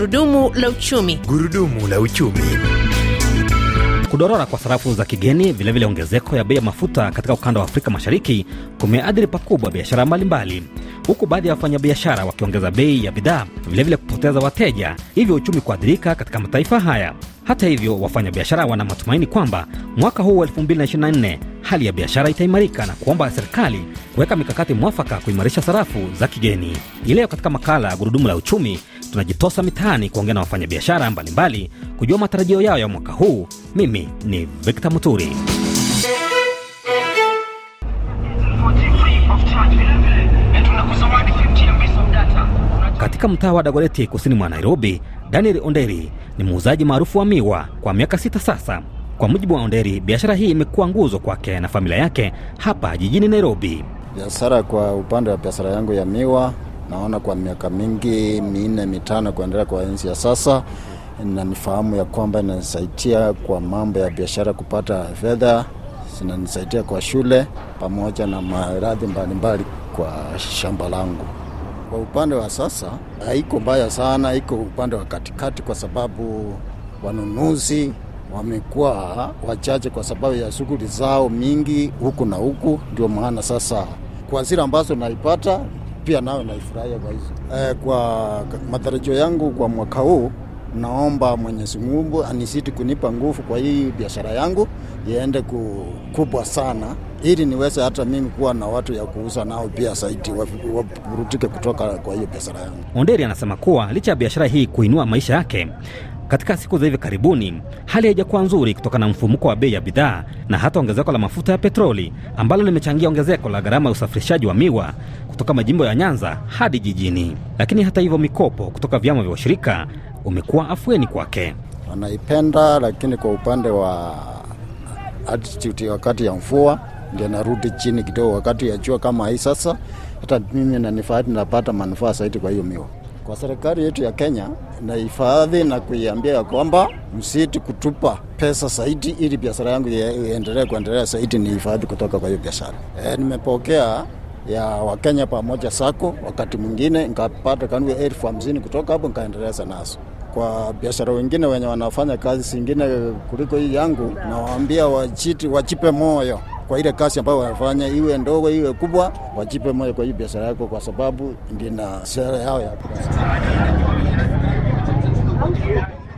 Gurudumu la uchumi. Gurudumu la uchumi. Kudorora kwa sarafu za kigeni, vilevile ongezeko ya bei ya mafuta katika ukanda wa Afrika Mashariki kumeathiri pakubwa biashara mbalimbali, huku baadhi ya wafanyabiashara wakiongeza bei ya bidhaa, vilevile kupoteza wateja, hivyo uchumi kuathirika katika mataifa haya. Hata hivyo, wafanyabiashara wana matumaini kwamba mwaka huu wa 2024 hali ya biashara itaimarika na kuomba serikali kuweka mikakati mwafaka kuimarisha sarafu za kigeni. Hii leo katika makala ya Gurudumu la Uchumi tunajitosa mitaani kuongea na wafanyabiashara mbalimbali kujua matarajio yao ya mwaka huu. Mimi ni Victor Muturi. Katika mtaa wa Dagoreti kusini mwa Nairobi, Daniel Onderi ni muuzaji maarufu wa miwa kwa miaka sita sasa. Kwa mujibu wa Onderi, biashara hii imekuwa nguzo kwake na familia yake hapa jijini Nairobi. Biashara kwa upande wa biashara yangu ya miwa, naona kwa miaka mingi minne mitano kuendelea kwa enzi ya sasa, na ya kwamba inanisaidia kwa mambo ya biashara kupata fedha, zinanisaidia kwa shule pamoja na maradhi mbalimbali kwa shamba langu. Kwa upande wa sasa haiko mbaya sana, iko upande wa katikati, kwa sababu wanunuzi wamekuwa wachache kwa sababu ya shughuli zao mingi huku na huku. Ndio maana sasa kwa zile ambazo naipata pia nayo naifurahia kwa hizo. eh, kwa matarajio yangu kwa mwaka huu naomba Mwenyezi Mungu anisiti kunipa nguvu kwa hii biashara yangu iende kubwa sana, ili niweze hata mimi kuwa na watu ya kuuza nao pia zaidi, waburudike kutoka kwa hiyo biashara yangu. Onderi anasema kuwa licha ya biashara hii kuinua maisha yake katika siku za hivi karibuni hali haijakuwa nzuri kutokana na mfumuko wa bei ya bidhaa na hata ongezeko la mafuta ya petroli ambalo limechangia ongezeko la gharama ya usafirishaji wa miwa kutoka majimbo ya Nyanza hadi jijini. Lakini hata hivyo, mikopo kutoka vyama vya ushirika umekuwa afueni kwake. Wanaipenda, lakini kwa upande wa attitude wakati ya mvua ndio narudi chini kidogo. Wakati ya jua kama hii sasa, hata mimi nanifahati napata manufaa zaidi kwa hiyo miwa kwa serikali yetu ya Kenya na hifadhi na kuiambia ya kwamba msiti kutupa pesa zaidi, ili biashara yangu iendelee kuendelea zaidi, ni hifadhi kutoka kwa hiyo biashara. E, nimepokea ya Wakenya pamoja sako, wakati mwingine nikapata karibu elfu hamsini kutoka hapo nikaendeleza nazo. Kwa biashara wengine wenye wanafanya kazi zingine kuliko hii yangu, nawaambia wachiti wachipe moyo kwa ile kazi ambayo wanafanya, iwe ndogo iwe kubwa, wajipe moyo kwa hii biashara yako, kwa sababu ndina sera yao ya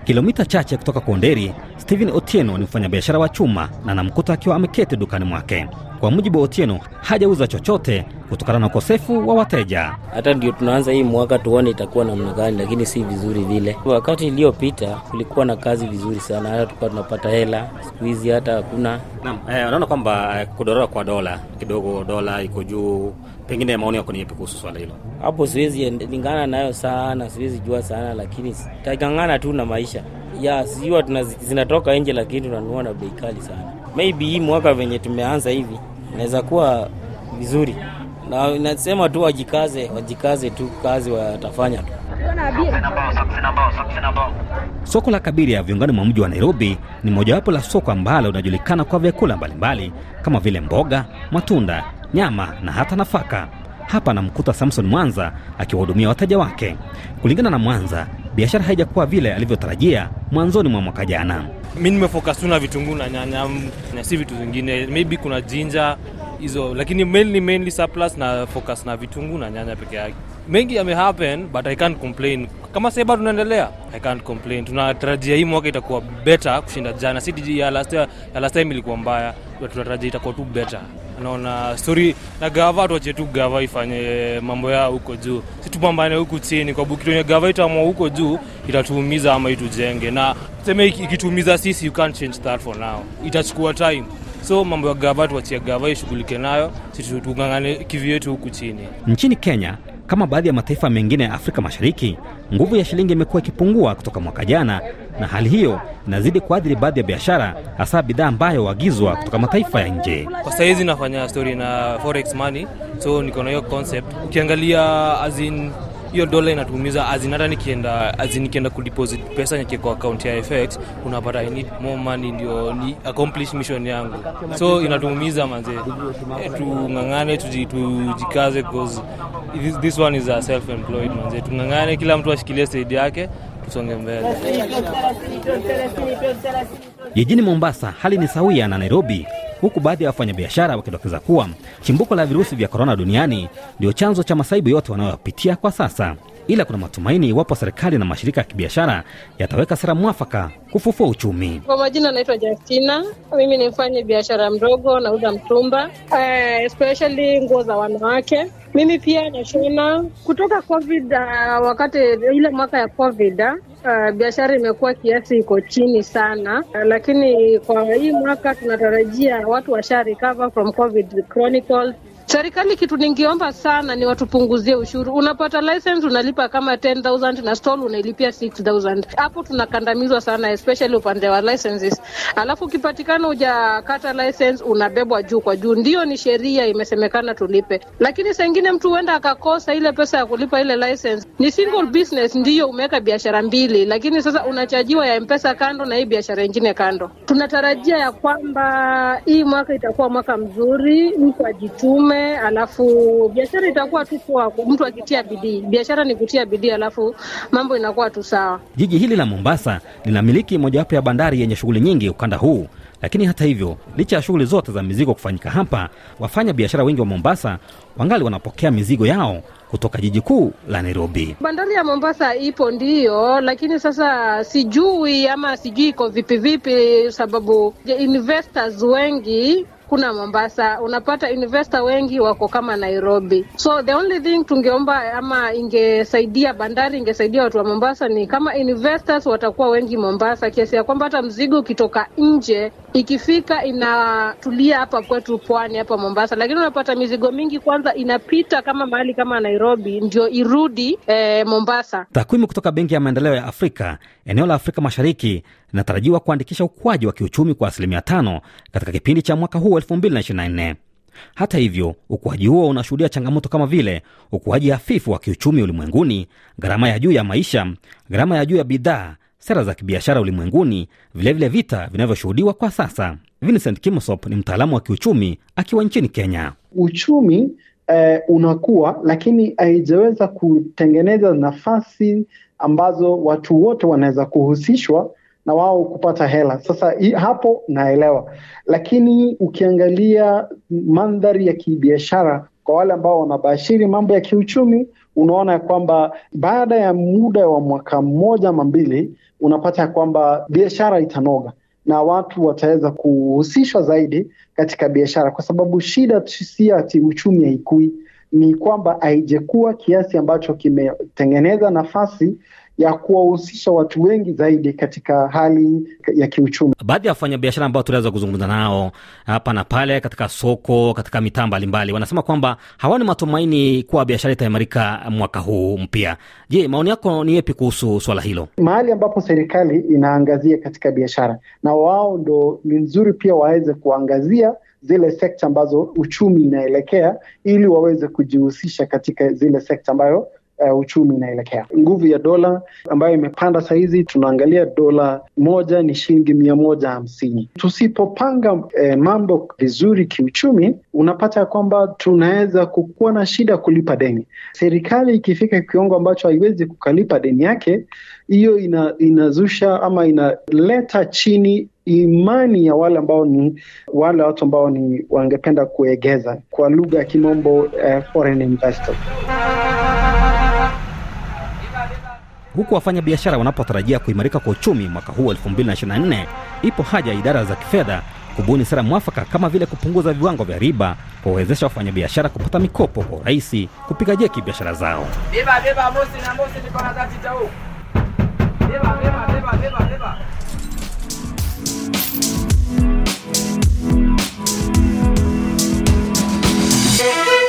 Kilomita chache kutoka Konderi, Stephen Otieno ni mfanyabiashara wa chuma na namkuta akiwa ameketi dukani mwake. Kwa mujibu wa Otieno, hajauza chochote kutokana na ukosefu wa wateja. Hata ndio tunaanza hii mwaka tuone itakuwa namna gani, lakini si vizuri vile. Wakati iliyopita kulikuwa na kazi vizuri sana, hata tulikuwa tunapata hela. Siku hizi hata hakuna. Naam, eh, unaona kwamba eh, kudorora kwa dola kidogo, dola iko juu. Pengine maoni yako ni yapi kuhusu swala hilo? Hapo siwezi lingana nayo sana, siwezi jua sana, lakini tangangana tu na maisha ya sijua zinatoka nje, lakini tunanunua na bei kali sana. Maybe hii mwaka venye tumeanza hivi inaweza kuwa vizuri, na inasema tu wajikaze, wajikaze tu, kazi watafanya tu. Soko la Kabiria viungani mwa mji wa Nairobi ni mojawapo la soko ambalo linajulikana kwa vyakula mbalimbali kama vile mboga, matunda, nyama na hata nafaka. Hapa namkuta Samson Mwanza akiwahudumia wateja wake. Kulingana na Mwanza, biashara haijakuwa vile alivyotarajia mwanzoni mwa mwaka jana. Mi nimefocus tu na vitunguu na nyanya na si vitu vingine, maybe kuna jinja hizo, lakini mainly mainly surplus na focus na vitunguu na nyanya peke yake. Mengi yamehappen but I can't complain. Kama sasa bado tunaendelea, I can't complain. Tunatarajia hii mwaka itakuwa better kushinda jana. Si ya last ya last time ilikuwa mbaya, tunatarajia itakuwa tu better. Naona story na gava, tuache tu gava ifanye mambo yao huko juu, si tupambane huku chini, kwa sababu kitu gava itaamua huko juu itatuumiza ama itujenge, na tuseme ikituumiza sisi, you can't change that for now, itachukua time so mambo ya gava tuachie gava ishughulike nayo, sisi tung'ang'ane kivyetu huku chini. Nchini Kenya, kama baadhi ya mataifa mengine ya Afrika Mashariki, nguvu ya shilingi imekuwa ikipungua kutoka mwaka jana, na hali hiyo inazidi kuathiri baadhi ya biashara, hasa bidhaa ambayo huagizwa kutoka mataifa ya nje. Kwa saizi nafanya stori na forex money, so niko na hiyo concept. Ukiangalia azin hiyo dola inatuumiza azin, hata nikienda azin, nikienda kudeposit pesa nyeke kwa akaunti ya FX unapata I need more money ndio ni accomplish mission yangu, so inatuumiza manze. E, tung'ang'ane tujikaze cause this, this one is a self employed manze, tung'ang'ane, kila mtu ashikilie saidi yake tusonge mbele. Jijini Mombasa hali ni sawia na Nairobi, huku baadhi ya wafanyabiashara wakidokeza kuwa chimbuko la virusi vya korona duniani ndio chanzo cha masaibu yote wanayopitia kwa sasa. Ila kuna matumaini iwapo serikali na mashirika ya kibiashara yataweka sera mwafaka kufufua uchumi. Kwa majina naitwa Justina, mimi ni mfanye biashara mdogo, nauza mtumba uh, especially nguo za wanawake. Mimi pia nashona kutoka COVID uh, wakati ile mwaka ya COVID uh, biashara imekuwa kiasi iko chini sana. Uh, lakini kwa hii mwaka tunatarajia watu washa recover from COVID chronicles Serikali kitu ningeomba sana ni watupunguzie ushuru. Unapata license unalipa kama 10000 na stall unailipia 6000. Hapo tunakandamizwa sana especially upande wa licenses. Alafu ukipatikana hujakata license unabebwa juu kwa juu. Ndio ni sheria imesemekana tulipe. Lakini saa ingine mtu huenda akakosa ile pesa ya kulipa ile license. Ni single business ndio umeweka biashara mbili, lakini sasa unachajiwa ya M-Pesa kando na hii biashara nyingine kando. Tunatarajia ya kwamba hii mwaka itakuwa mwaka mzuri, mtu ajitume alafu biashara itakuwa tu poa, mtu akitia bidii. Biashara ni kutia bidii, alafu mambo inakuwa tu sawa. Jiji hili la Mombasa linamiliki mojawapo ya bandari yenye shughuli nyingi ukanda huu, lakini hata hivyo, licha ya shughuli zote za mizigo kufanyika hapa, wafanya biashara wengi wa Mombasa wangali wanapokea mizigo yao kutoka jiji kuu la Nairobi. Bandari ya Mombasa ipo ndiyo, lakini sasa sijui ama sijui iko vipi vipi, sababu investors wengi kuna Mombasa, unapata investor wengi wako kama Nairobi. So the only thing tungeomba ama ingesaidia bandari, ingesaidia watu wa Mombasa ni kama investors watakuwa wengi Mombasa, kiasi ya kwamba hata mzigo ukitoka nje ikifika inatulia hapa kwetu pwani hapa Mombasa, lakini unapata mizigo mingi kwanza inapita kama mahali kama Nairobi ndio irudi eh, Mombasa. Takwimu kutoka Benki ya Maendeleo ya Afrika eneo la Afrika Mashariki linatarajiwa kuandikisha ukuaji wa kiuchumi kwa asilimia tano katika kipindi cha mwaka huu 2024. Hata hivyo, ukuaji huo unashuhudia changamoto kama vile ukuaji hafifu wa kiuchumi ulimwenguni, gharama ya juu ya maisha, gharama ya juu ya bidhaa, sera za kibiashara ulimwenguni, vilevile vita vinavyoshuhudiwa kwa sasa. Vincent Kimosop ni mtaalamu wa kiuchumi akiwa nchini Kenya. Uchumi eh, unakuwa lakini haijaweza kutengeneza nafasi ambazo watu wote wanaweza kuhusishwa na wao kupata hela. Sasa hapo naelewa, lakini ukiangalia mandhari ya kibiashara kwa wale ambao wanabashiri mambo ya kiuchumi, unaona ya kwamba baada ya muda wa mwaka mmoja ama mbili, unapata ya kwamba biashara itanoga na watu wataweza kuhusishwa zaidi katika biashara, kwa sababu shida si ati uchumi haikui, ni kwamba haijakuwa kiasi ambacho kimetengeneza nafasi ya kuwahusisha watu wengi zaidi katika hali ya kiuchumi. Baadhi ya wafanyabiashara ambao tunaweza kuzungumza nao hapa na pale katika soko, katika mitaa mbalimbali, wanasema kwamba hawana matumaini kuwa biashara itaimarika mwaka huu mpya. Je, maoni yako ni yepi kuhusu swala hilo? Mahali ambapo serikali inaangazia katika biashara, na wao ndo ni nzuri pia waweze kuangazia zile sekta ambazo uchumi inaelekea, ili waweze kujihusisha katika zile sekta ambayo Uh, uchumi inaelekea. Nguvu ya dola ambayo imepanda sahizi, tunaangalia dola moja ni shilingi mia moja hamsini. Tusipopanga eh, mambo vizuri kiuchumi, unapata ya kwamba tunaweza kukuwa na shida kulipa deni. Serikali ikifika kiwango ambacho haiwezi kukalipa deni yake, hiyo ina, inazusha ama inaleta chini imani ya wale ambao ni wale watu ambao ni wangependa kuegeza, kwa lugha ya kimombo eh, foreign investors. Huku wafanyabiashara wanapotarajia kuimarika kwa uchumi mwaka huu 224 ipo haja ya idara za kifedha kubuni sera mwafaka kama vile kupunguza viwango vya riba, kuwawezesha wafanyabiashara kupata mikopo kwa urahisi, kupiga jeki biashara zao. Beba, beba, mosi na mosi, beba, beba, beba, beba, beba. Yeah.